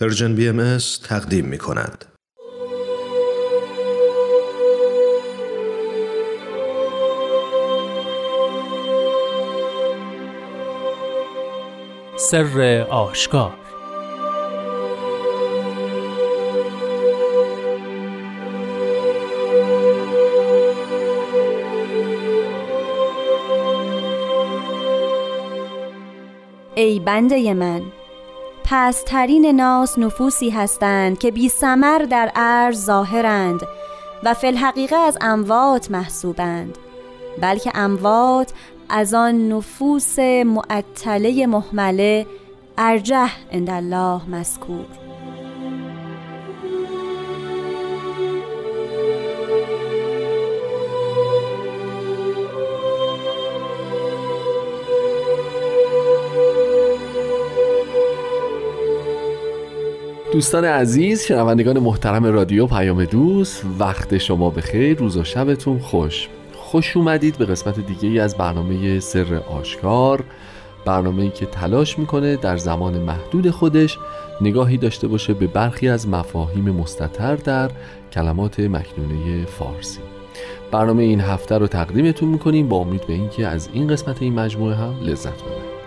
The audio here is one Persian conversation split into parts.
پرژن بی ام تقدیم می کند. سر آشکار ای بنده من پسترین ناس نفوسی هستند که بی سمر در عرض ظاهرند و فی الحقیقه از اموات محسوبند بلکه اموات از آن نفوس معطله محمله ارجح عند الله مذکور. دوستان عزیز شنوندگان محترم رادیو پیام دوست وقت شما بخیر روز و شبتون خوش. خوش اومدید به قسمت دیگه ای از برنامه سر آشکار. برنامه ای که تلاش می‌کنه در زمان محدود خودش نگاهی داشته باشه به برخی از مفاهیم مستطر در کلمات مکنونه فارسی. برنامه این هفته رو تقدیمتون می‌کنیم با امید به اینکه از این قسمت این مجموعه هم لذت ببرید.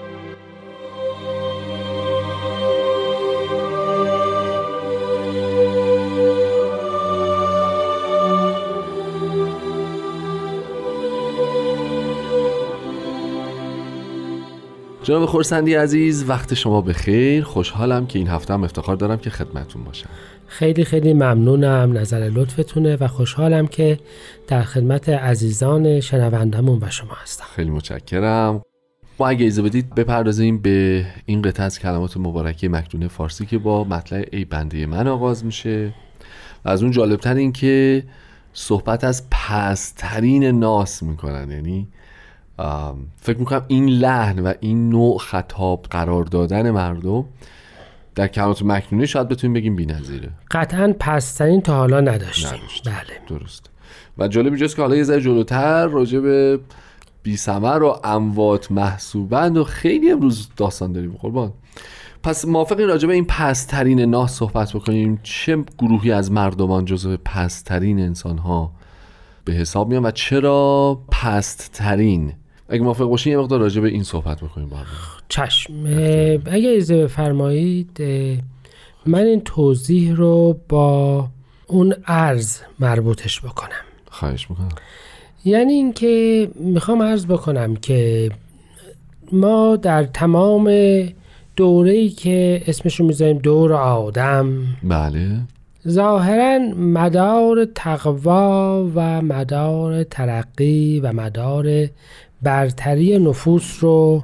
جناب خورسندی عزیز وقت شما به خیر خوشحالم که این هفته هم افتخار دارم که خدمتون باشم. خیلی خیلی ممنونم نظر لطفتونه و خوشحالم که در خدمت عزیزان شنوندمون و شما هستم. خیلی متشکرم. ما اگه ایزه بدید بپردازیم به این قطعه از کلمات مبارکه مکتونه فارسی که با مطلع ای بنده من آغاز میشه. و از اون جالبتر این که صحبت از پسترین ناس می‌کنن. یعنی فکر می‌کنم این لحن و این نوع خطاب قرار دادن مردم در کلمات مکنونه شاید بتونیم بگیم بی‌نظیره. قطعا پسترین تا حالا نداشتیم, نداشتیم. بله. درست. و جالب اینجاست که حالا یه ذره جلوتر راجع به بی سمر و اموات محسوبند و خیلی امروز داستان داریم قربان. پس موافقین راجع به این پسترین ناه صحبت بکنیم. چه گروهی از مردمان جزو پسترین انسان ها به حساب میان و چرا پستترین اگه موافق باشین یه مقدار راجع به این صحبت بکنیم با هم. چشم. اگه ایزه بفرمایید من این توضیح رو با اون عرض مربوطش بکنم. خواهش می‌کنم. یعنی اینکه می‌خوام عرض بکنم که ما در تمام دوره‌ای که اسمش رو می‌ذاریم دور آدم بله. ظاهرا مدار تقوا و مدار ترقی و مدار برتری نفوس رو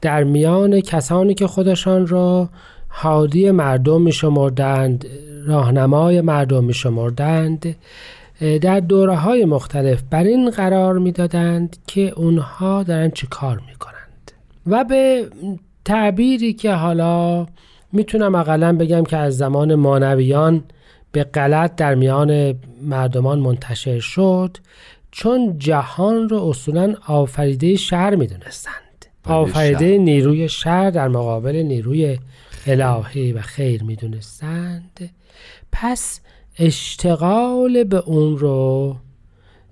در میان کسانی که خودشان را حادی مردم می شمردند راهنمای مردم می شمردند در دوره های مختلف بر این قرار می دادند که اونها دارن چه کار می کنند و به تعبیری که حالا می‌تونم اقلا بگم که از زمان مانویان به غلط در میان مردمان منتشر شد چون جهان رو اصولا آفریده شهر می‌دونستند. بله، آفریده نیروی شهر در مقابل نیروی الهی و خیر می‌دونستند. پس اشتغال به اون رو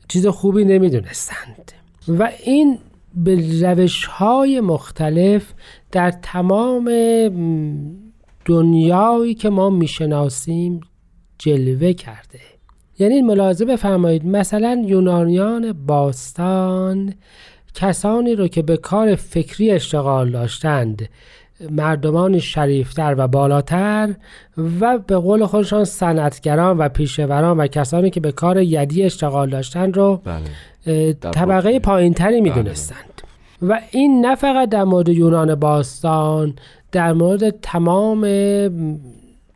چیز خوبی نمی‌دونستند. و این به روش های مختلف در تمام دنیایی که ما می‌شناسیم جلوه کرده. یعنی ملاحظه بفرمایید مثلا یونانیان باستان کسانی رو که به کار فکری اشتغال داشتند مردمان شریفتر و بالاتر و به قول خودشان صنعتگران و پیشوران و کسانی که به کار یدی اشتغال داشتند رو بله. طبقه پایینتری می‌دونستند بله. و این نه فقط در مورد یونان باستان در مورد تمام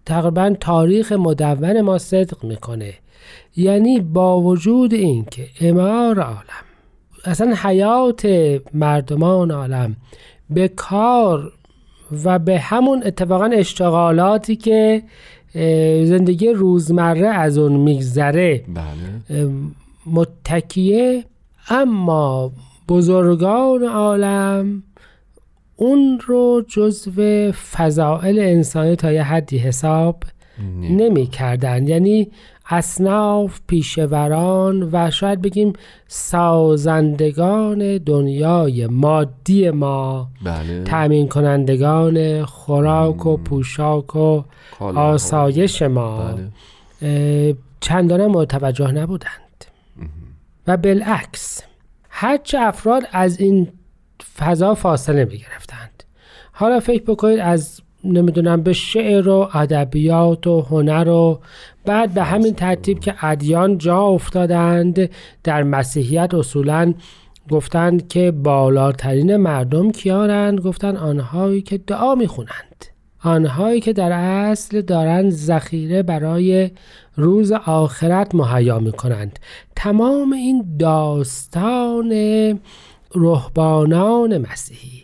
تقریبا تاریخ مدون ما صدق می‌کنه یعنی با وجود اینکه امار عالم اصلا حیات مردمان عالم به کار و به همون اتفاقا اشتغالاتی که زندگی روزمره از اون میگذره بله. متکیه. اما بزرگان عالم اون رو جزو فضائل انسانی تا یه حدی حساب نمی کردن یعنی اصناف پیشوران و شاید بگیم سازندگان دنیای مادی ما. بله. تأمین کنندگان خوراک و پوشاک و. آسایش ما. بله. اه، چندانه متوجه نبودند. و بالعکس هرچه افراد از این فضا فاصله می گرفتند حالا فکر بکنید از نمی‌دونم به شعر و ادبیات و هنر و بعد به همین ترتیب که ادیان جا افتادند در مسیحیت اصولا گفتند که بالاترین مردم کیانند؟ گفتند آنهایی که دعا می‌خونند. آنهایی که در اصل دارند ذخیره برای روز آخرت مهیا می کنند تمام این داستان رهبانان مسیحی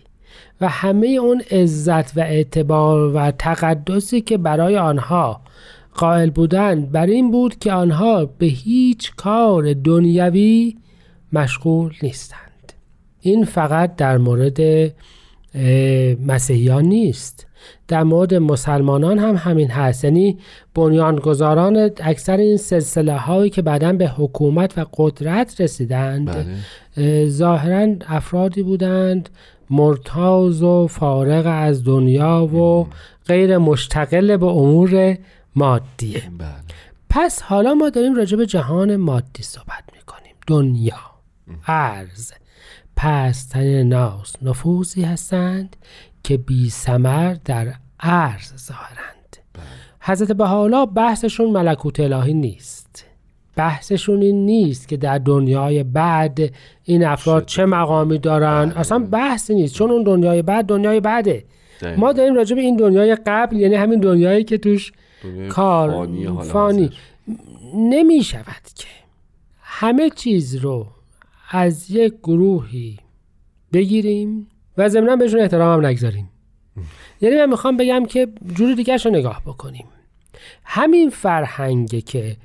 و همه اون عزت و اعتبار و تقدسی که برای آنها قائل بودند. بر این بود که آنها به هیچ کار دنیوی مشغول نیستند. این فقط در مورد مسیحیان نیست. در مورد مسلمانان هم همین هست. یعنی بنیانگذاران اکثر این سلسله هایی که بعدا به حکومت و قدرت رسیدند بله. اه، ظاهرا افرادی بودند مرتاز و فارغ از دنیا و غیر مشتغل به امور مادیه. بله. پس حالا ما داریم راجع به جهان مادی صحبت می‌کنیم. دنیا. ارز پستن ناس نفوذی هستند که بی سمر در ارز ظاهرند. حضرت بحالا بحثشون ملکوت الهی نیست. بحثشون این نیست که در دنیای بعد این افراد چه مقامی دارن. اصلا بحثی نیست. چون اون دنیای بعد دنیای بعده. ما داریم راجع به این دنیای قبل یعنی همین دنیایی که توش کار فانی فانی. نمی شود که همه چیز رو از یک گروهی بگیریم و ضمنا بهشون احترام هم نگذاریم. یعنی من می‌خوام بگم که جور دیگه رو نگاه بکنیم. همین فرهنگه که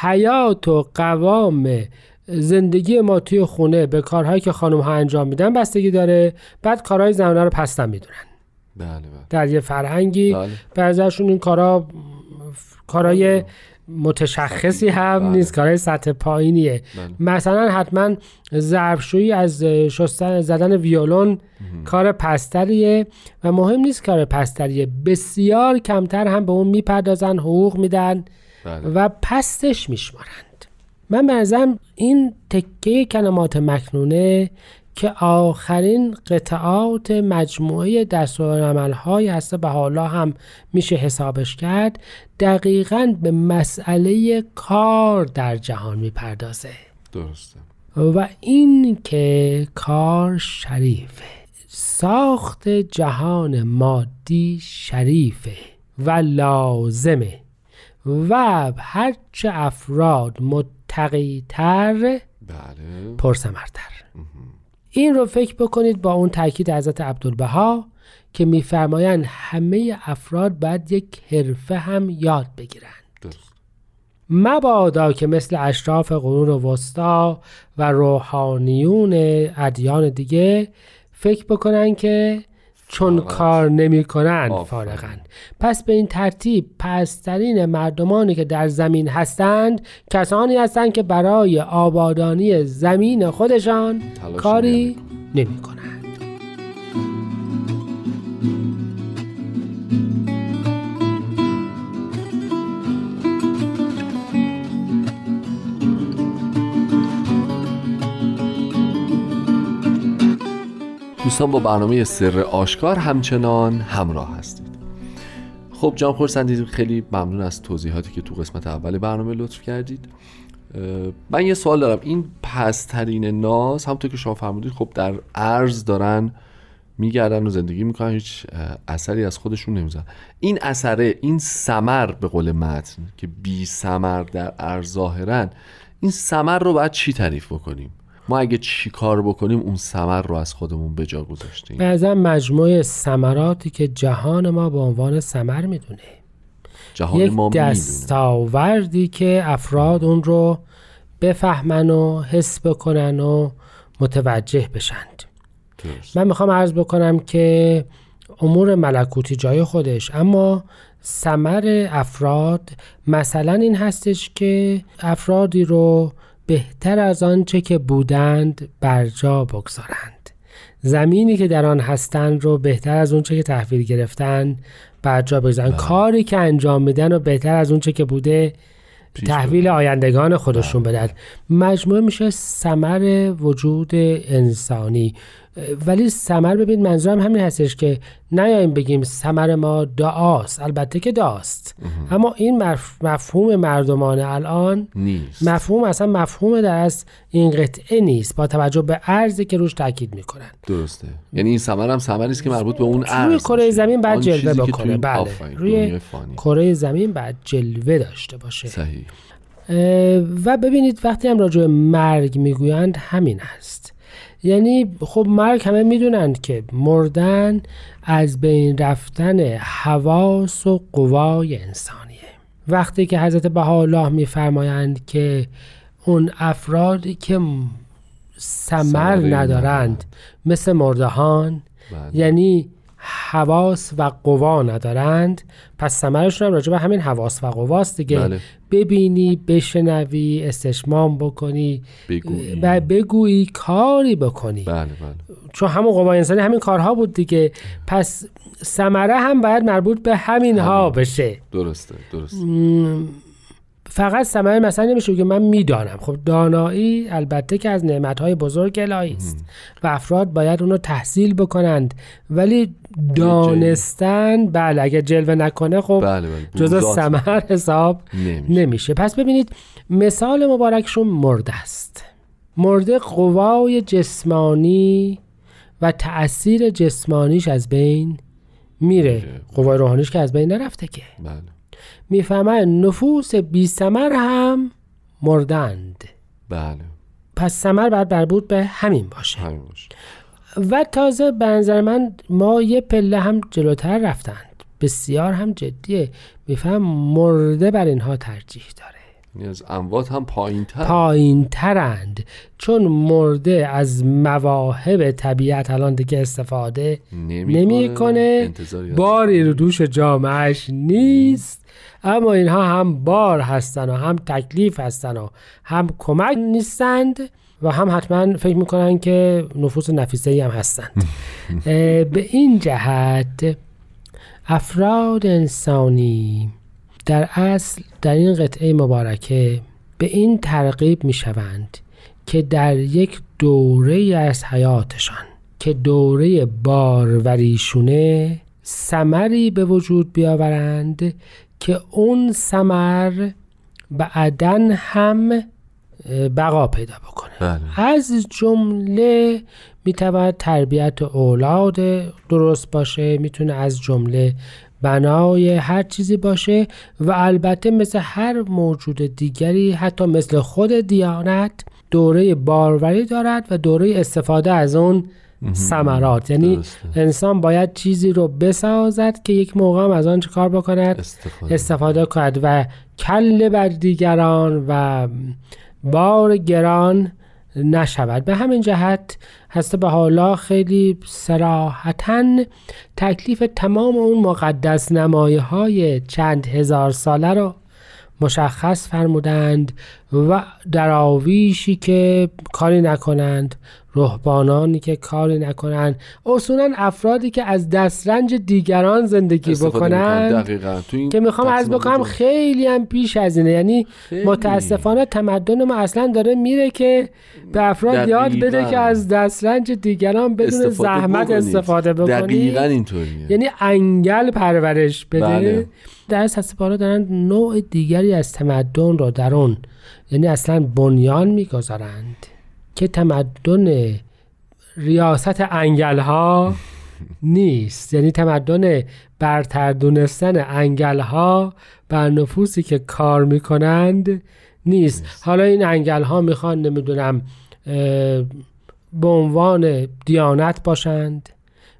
حیات و قوام زندگی ما توی خونه به کارهایی که خانم ها انجام میدن بستگی داره بعد کارهای زنانه رو پستن می‌دونن. بله بله. در یه فرهنگی بله. بعضیشون این کارا کارای متشخصی هم بله. نیست کارهای سطح پایینیه. بله. مثلا حتما ظرفشویی از شستن زدن ویولون کار پستریه و مهم نیست کار پستریه. بسیار کمتر هم به اون می‌پردازن حقوق میدن بله. و پستش میشمارند. من برزم این تکه کلمات مکنونه که آخرین قطعات مجموعه دستورالعمل‌های هسته به حالا هم میشه حسابش کرد دقیقا به مسئله کار در جهان می‌پردازه. درسته. و این که کار شریفه. ساخت جهان مادی شریفه و لازمه. و هرچه افراد متقیتر بله. پرسمرتر. این رو فکر بکنید با اون تاکید حضرت عبدالبها که میفرمایند همه افراد باید یک حرفه هم یاد بگیرند. درست. مبادا که مثل اشراف قرون وسطا و روحانیون ادیان دیگه فکر بکنن که چون فارغ. کار نمی کنن آفرین. فارغن پس به این ترتیب پسترین مردمانی که در زمین هستند کسانی هستند که برای آبادانی زمین خودشان کاری نمی دوستان با برنامه سر آشکار همچنان همراه هستید. خب جان خورسندی خیلی ممنون از توضیحاتی که تو قسمت اول برنامه لطف کردید. من یه سوال دارم. این پسترین ناز همونطور که شما فرمودید خب در ارز دارن میگردن و زندگی می‌کنن هیچ اثری از خودشون نمیزن این اثره این سمر به قول متن که بی سمر در ارز ظاهرن این سمر رو باید چی تعریف بکنیم؟ ما اگه چی کار بکنیم اون سمر رو از خودمون به جا گذاشتیم. بعضا مجموعه ثمراتی که جهان ما به عنوان ثمر می‌دونه. جهان یک ما می‌دونه. دستاوردی که افراد اون رو بفهمن و حس بکنن و متوجه بشند. درست. من می‌خوام عرض بکنم که امور ملکوتی جای خودش اما ثمر افراد مثلا این هستش که افرادی رو بهتر از آنچه که بودند برجا بگذارند. زمینی که در آن هستند رو بهتر از اونچه که تحویل گرفتن برجا بگذارند. کاری که انجام میدن و بهتر از اونچه که بوده تحویل آیندگان خودشون بدن. مجموعه میشه ثمر وجود انسانی. ولی ثمر ببین منظورم همین هستش که نیایم بگیم ثمر ما دعاست. البته که داست اما این مف- مفهوم مردمانه الان نیست. مفهوم اصلا مفهوم در از این قطعه نیست. با توجه به ارزی که روش تاکید می‌کنن. درسته. یعنی این ثمر هم ثمری است که مربوط به اون روی ارز کره. زمین بعد جلوه بکنه. بله. روی. کره زمین بعد جلوه داشته باشه. صحیح. و ببینید وقتی هم راجع به مرگ می‌گویند همین است. یعنی خب مرگ همه می‌دونند که مردن از بین رفتن حواس و قوای انسانیه وقتی که حضرت بهاءالله میفرمایند که اون افرادی که ثمره ندارند مثل مردهان بله. یعنی حواس و قوا ندارند. پس ثمرشون هم راجع به همین حواس و قواست دیگه. بله. ببینی بشنوی استشمام بکنی بگویی. و بگویی کاری بکنی. بله بله. چون همون قوای انسانی همین کارها بود دیگه. پس ثمره هم باید مربوط به همین. ها بشه. درسته درسته. فقط ثمره مثلا نمیشه که من می‌دانم. خب دانایی البته که از نعمتهای بزرگ الهی است و افراد باید اونو تحصیل بکنند. ولی دانستن بله اگه جلوه نکنه خب بله بله. جزء ذات ثمر حساب نمیشه. نمیشه. پس ببینید مثال مبارکشون مرده است. مرده قوای جسمانی و تأثیر جسمانیش از بین میره. قوای روحانیش که از بین نرفته که. بله. می‌فهمن نفوس بی ثمر هم مردند. بله. پس ثمر باید مربوط به همین باشه. همین باشه. و تازه به نظر من ما یه پله هم جلوتر رفتند. بسیار هم جدیه. میفهم مرده بر اینها ترجیح داره. از اموات هم پایین تر پایین ترند چون مرده از مواهب طبیعت الان دیگه استفاده نمی‌کنه. انتظاری باری رو دوش جامعهش نیست. اما اینها هم بار هستن و هم تکلیف هستن و هم کمک نیستند و هم حتما فکر می‌کنن که نفوس نفیسه ای هم هستند. به این جهت افراد انسانی در اصل در این قطعه مبارکه به این ترغیب می شوند که در یک دوره از حیاتشان که دوره باروریشونه سمری به وجود بیاورند که اون سمر بعدا هم بقا پیدا بکنه. بله. از جمله می‌تواند تربیت اولاد درست باشه می‌تونه از جمله بنای هر چیزی باشه و البته مثل هر موجود دیگری حتی مثل خود دیانت دوره باروری دارد و دوره استفاده از اون ثمرات. یعنی درسته. انسان باید چیزی رو بسازد که یک موقع هم از آن چه کار بکند؟ استفاده. استفاده کند و کل بر دیگران و بار گران نشود. به همین جهت هسته به حالا خیلی سراحتا تکلیف تمام اون مقدس نمایی های چند هزار ساله رو مشخص فرمودند و دراویشی که کاری نکنند رهبانانی که کاری نکنند اصولا افرادی که از دسترنج دیگران زندگی. بکنند دقیقاً که می‌خوام تقسیم بکنم خیلی هم پیش از اینه یعنی خیلی. متاسفانه تمدن ما اصلا داره میره که به افراد یاد بده دقیقاً. که از دسترنج دیگران بدون استفاده زحمت بکنید. استفاده بکنید دقیقاً اینطوریه یعنی انگل پرورش بده بله. در سسپارا دارن نوع دیگری از تمدن رو در اون یعنی اصلا بنیان می‌گذارند که تمدن ریاست انگل ها نیست. یعنی تمدن برتر دونستن انگل ها بر نفوسی که کار می‌کنند نیست. حالا این انگل ها می‌خوان نمی‌دونم به عنوان دیانت باشند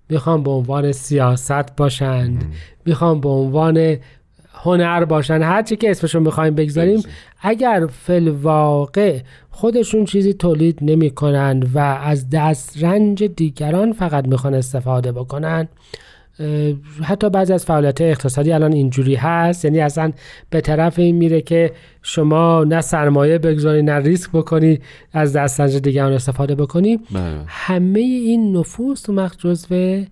می‌خوان به عنوان سیاست باشند می‌خوان به عنوان هنر باشن هر چی که اسمشون بخوایم بگذاریم اگر فلواقع خودشون چیزی تولید نمی کنند و از دست رنج دیگران فقط می‌خوان استفاده بکنن حتی بعضی از فعالیت اقتصادی الان اینجوری هست. یعنی اصلا به طرف این میره که شما نه سرمایه بگذاری نه ریسک بکنی از دستنج دیگران استفاده بکنی. بله. همه این نفوس تو جزو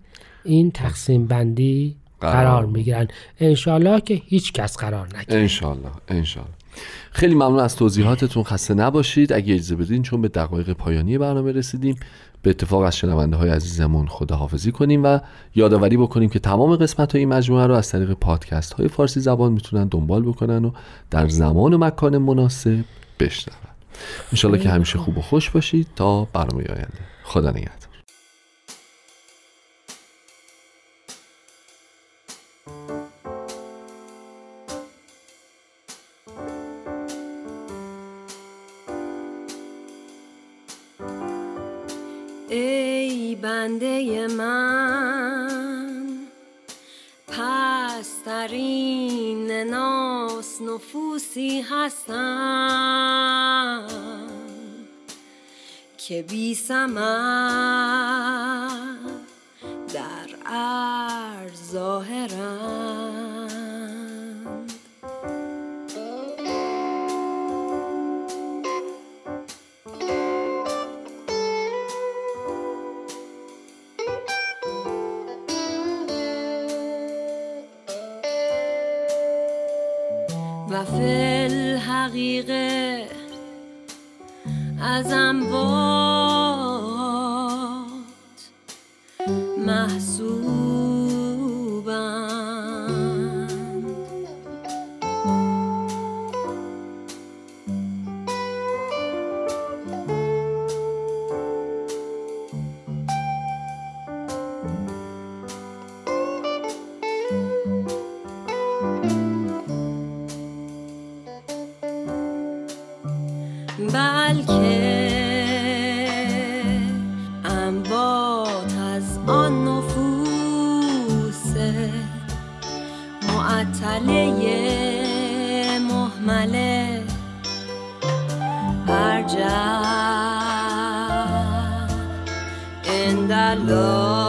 این تقسیم بندی قرار می‌گیرن. انشالله که هیچ کس قرار نگیره. انشالله انشالله خیلی ممنون از توضیحاتتون. خسته نباشید. اگه اجازه بدین چون به دقایق پایانی برنامه رسیدیم به اتفاق از شنونده های عزیزمون خداحافظی کنیم و یادآوری بکنیم که تمام قسمت های این مجموعه رو از طریق پادکست های فارسی زبان می‌تونن دنبال بکنن و در زمان و مکان مناسب بشنون. انشالله که همیشه خوب و خوش باشید. تا برنامه آینده. خدا نگهدار. بی در عرض ظاهرم. و فی الحقیقه از Georgia, and I love.